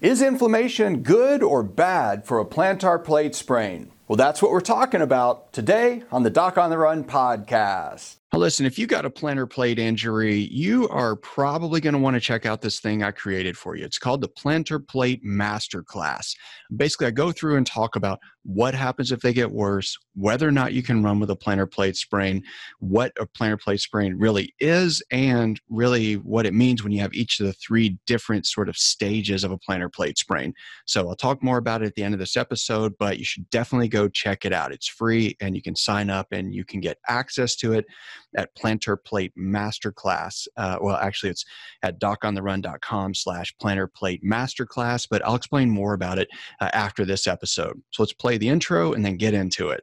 Is inflammation good or bad for a plantar plate sprain? Well, that's what we're talking about today on the Doc on the Run podcast. Now, listen, if you got a plantar plate injury, you are probably going to want to check out this thing I created for you. It's called the Plantar Plate Masterclass. Basically, I go through and talk about what happens if they get worse, whether or not you can run with a plantar plate sprain, what a plantar plate sprain really is, and really what it means when you have each of the three different sort of stages of a plantar plate sprain. So I'll talk more about it at the end of this episode, but you should definitely go check it out. It's free and you can sign up and you can get access to it at Plantar Plate Masterclass. Uh, well, actually, it's at docontherun.com slash plantar plate masterclass, but I'll explain more about it uh, after this episode. So let's play the intro and then get into it.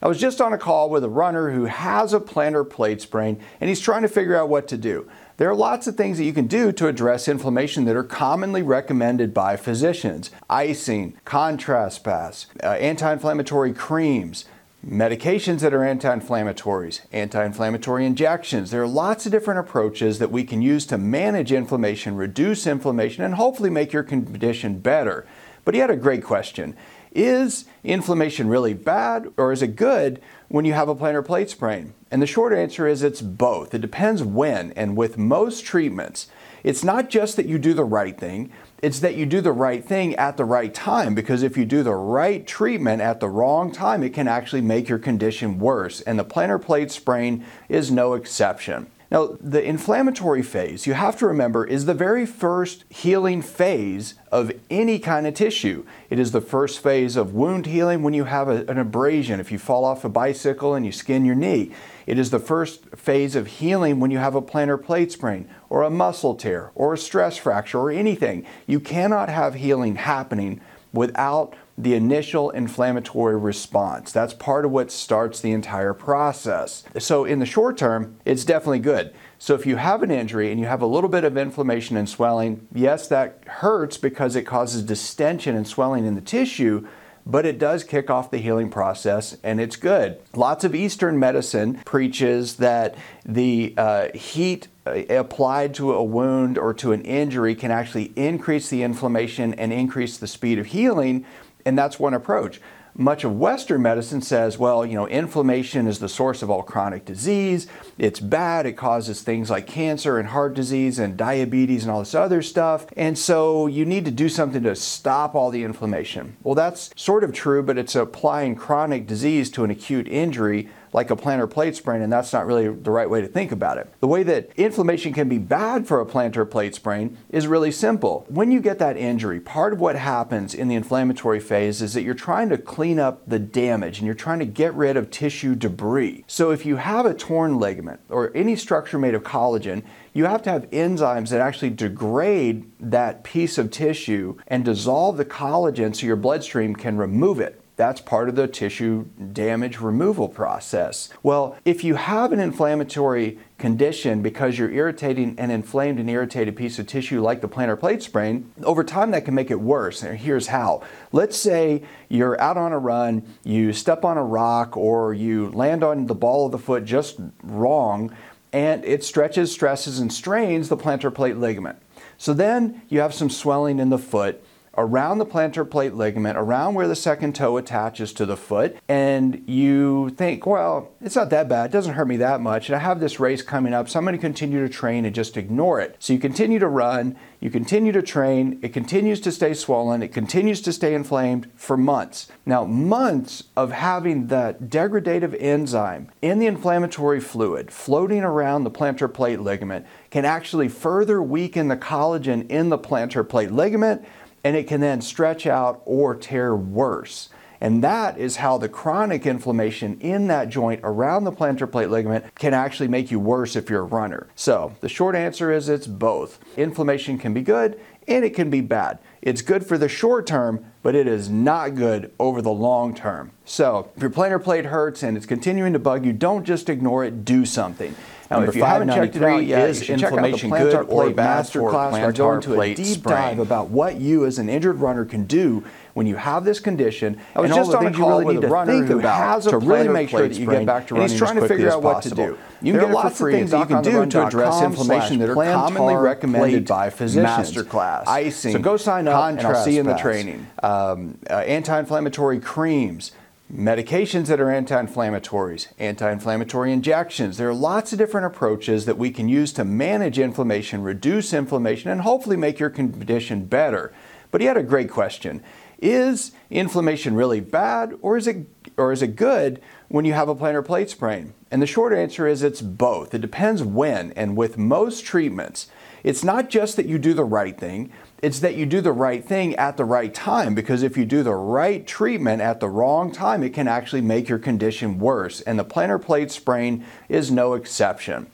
I was just on a call with a runner who has a plantar plate sprain and he's trying to figure out what to do. There are lots of things that you can do to address inflammation that are commonly recommended by physicians icing, contrast baths, uh, anti inflammatory creams. Medications that are anti inflammatories, anti inflammatory injections. There are lots of different approaches that we can use to manage inflammation, reduce inflammation, and hopefully make your condition better. But he had a great question. Is inflammation really bad or is it good when you have a plantar plate sprain? And the short answer is it's both. It depends when. And with most treatments, it's not just that you do the right thing, it's that you do the right thing at the right time. Because if you do the right treatment at the wrong time, it can actually make your condition worse. And the plantar plate sprain is no exception. Now, the inflammatory phase, you have to remember, is the very first healing phase of any kind of tissue. It is the first phase of wound healing when you have a, an abrasion, if you fall off a bicycle and you skin your knee. It is the first phase of healing when you have a plantar plate sprain or a muscle tear or a stress fracture or anything. You cannot have healing happening without the initial inflammatory response. That's part of what starts the entire process. So, in the short term, it's definitely good. So, if you have an injury and you have a little bit of inflammation and swelling, yes, that hurts because it causes distension and swelling in the tissue, but it does kick off the healing process and it's good. Lots of Eastern medicine preaches that the uh, heat uh, applied to a wound or to an injury can actually increase the inflammation and increase the speed of healing and that's one approach. Much of Western medicine says, well, you know, inflammation is the source of all chronic disease. It's bad. It causes things like cancer and heart disease and diabetes and all this other stuff. And so you need to do something to stop all the inflammation. Well, that's sort of true, but it's applying chronic disease to an acute injury like a plantar plate sprain, and that's not really the right way to think about it. The way that inflammation can be bad for a plantar plate sprain is really simple. When you get that injury, part of what happens in the inflammatory phase is that you're trying to clean up the damage and you're trying to get rid of tissue debris. So if you have a torn ligament or any structure made of collagen, you have to have enzymes that actually degrade that piece of tissue and dissolve the collagen so your bloodstream can remove it. That's part of the tissue damage removal process. Well, if you have an inflammatory condition because you're irritating an inflamed and irritated piece of tissue like the plantar plate sprain, over time that can make it worse. And here's how. Let's say you're out on a run, you step on a rock, or you land on the ball of the foot just wrong, and it stretches, stresses, and strains the plantar plate ligament. So then you have some swelling in the foot around the plantar plate ligament, around where the second toe attaches to the foot, and you think, well, it's not that bad, it doesn't hurt me that much, and I have this race coming up, so I'm going to continue to train and just ignore it. So you continue to run, you continue to train, it continues to stay swollen, it continues to stay inflamed for months. Now, months of having that degradative enzyme in the inflammatory fluid floating around the plantar plate ligament can actually further weaken the collagen in the plantar plate ligament and it can then stretch out or tear worse. And that is how the chronic inflammation in that joint around the plantar plate ligament can actually make you worse if you're a runner. So the short answer is it's both. Inflammation can be good, and it can be bad. It's good for the short term, but it is not good over the long term. So, if your plantar plate hurts and it's continuing to bug you, don't just ignore it, do something. Now, Number if you haven't checked it out yet, is you should check out the plantar good or bad for class where I go plantar into a deep sprain? dive about what you as an injured runner can do when you have this condition. I was and all just the on a things you call really with need a to runner think who about has a to really make sure that you get back to and running he's as trying to figure out what to do. You There can are get lots of things things that that you you can do to address inflammation that are commonly recommended by physicians. Masterclass. Icing. So go sign up and I'll see you in the training. Um, uh, anti-inflammatory creams, medications that are anti-inflammatories, anti-inflammatory injections. There are lots of different approaches that we can use to manage inflammation, reduce inflammation, and hopefully make your condition better. But he had a great question. Is inflammation really bad or is it or is it good when you have a plantar plate sprain? And the short answer is it's both. It depends when and with most treatments, it's not just that you do the right thing, it's that you do the right thing at the right time because if you do the right treatment at the wrong time, it can actually make your condition worse. And the plantar plate sprain is no exception.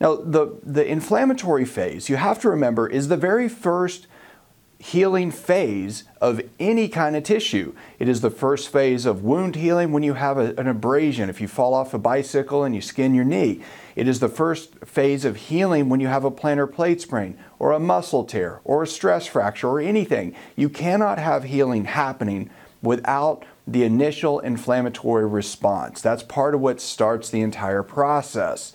Now, the, the inflammatory phase, you have to remember, is the very first healing phase of any kind of tissue. It is the first phase of wound healing when you have a, an abrasion, if you fall off a bicycle and you skin your knee. It is the first phase of healing when you have a plantar plate sprain or a muscle tear or a stress fracture or anything. You cannot have healing happening without the initial inflammatory response. That's part of what starts the entire process.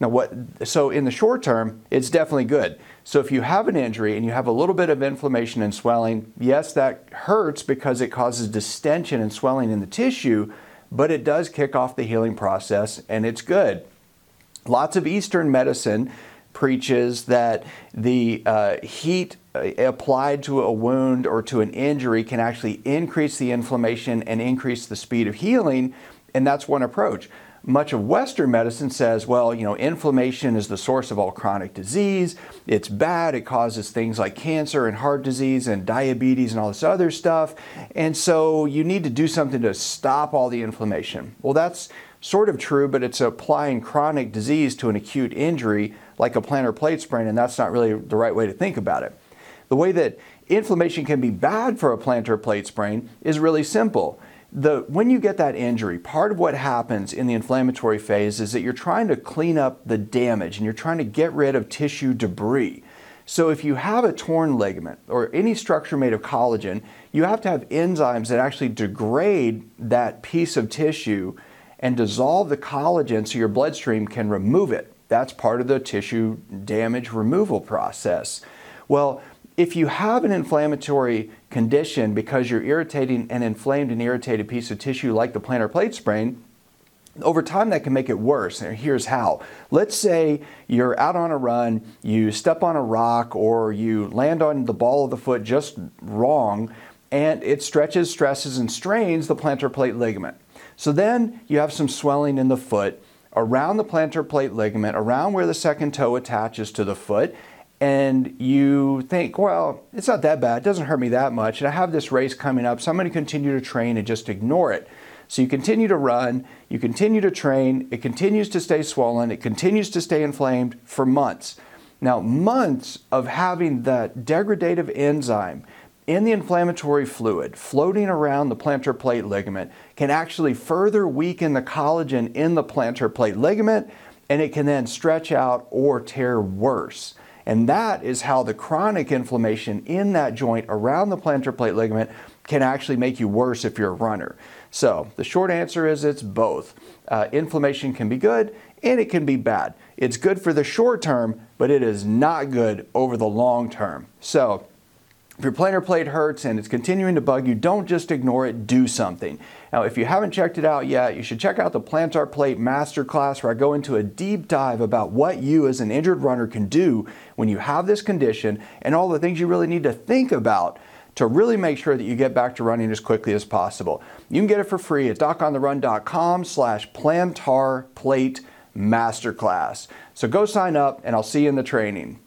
Now, what, so in the short term, it's definitely good. So if you have an injury and you have a little bit of inflammation and swelling, yes, that hurts because it causes distension and swelling in the tissue, but it does kick off the healing process and it's good. Lots of Eastern medicine preaches that the uh, heat uh, applied to a wound or to an injury can actually increase the inflammation and increase the speed of healing, and that's one approach. Much of Western medicine says, well, you know, inflammation is the source of all chronic disease. It's bad. It causes things like cancer and heart disease and diabetes and all this other stuff. And so you need to do something to stop all the inflammation. Well, that's sort of true, but it's applying chronic disease to an acute injury like a plantar plate sprain, and that's not really the right way to think about it. The way that inflammation can be bad for a plantar plate sprain is really simple the, when you get that injury, part of what happens in the inflammatory phase is that you're trying to clean up the damage and you're trying to get rid of tissue debris. So if you have a torn ligament or any structure made of collagen, you have to have enzymes that actually degrade that piece of tissue and dissolve the collagen so your bloodstream can remove it. That's part of the tissue damage removal process. Well, if you have an inflammatory condition because you're irritating an inflamed and irritated piece of tissue like the plantar plate sprain, over time that can make it worse. And here's how. Let's say you're out on a run, you step on a rock, or you land on the ball of the foot just wrong, and it stretches, stresses, and strains the plantar plate ligament. So then you have some swelling in the foot around the plantar plate ligament, around where the second toe attaches to the foot, and you think, well, it's not that bad, it doesn't hurt me that much, and I have this race coming up, so I'm going to continue to train and just ignore it. So you continue to run, you continue to train, it continues to stay swollen, it continues to stay inflamed for months. Now, months of having that degradative enzyme in the inflammatory fluid floating around the plantar plate ligament can actually further weaken the collagen in the plantar plate ligament, and it can then stretch out or tear worse. And that is how the chronic inflammation in that joint around the plantar plate ligament can actually make you worse if you're a runner. So the short answer is it's both. Uh, inflammation can be good and it can be bad. It's good for the short term, but it is not good over the long term. So if your plantar plate hurts and it's continuing to bug you, don't just ignore it, do something. Now, if you haven't checked it out yet, you should check out the plantar plate masterclass where I go into a deep dive about what you as an injured runner can do when you have this condition and all the things you really need to think about to really make sure that you get back to running as quickly as possible. You can get it for free at docontherun.com slash plantar plate masterclass. So go sign up and I'll see you in the training.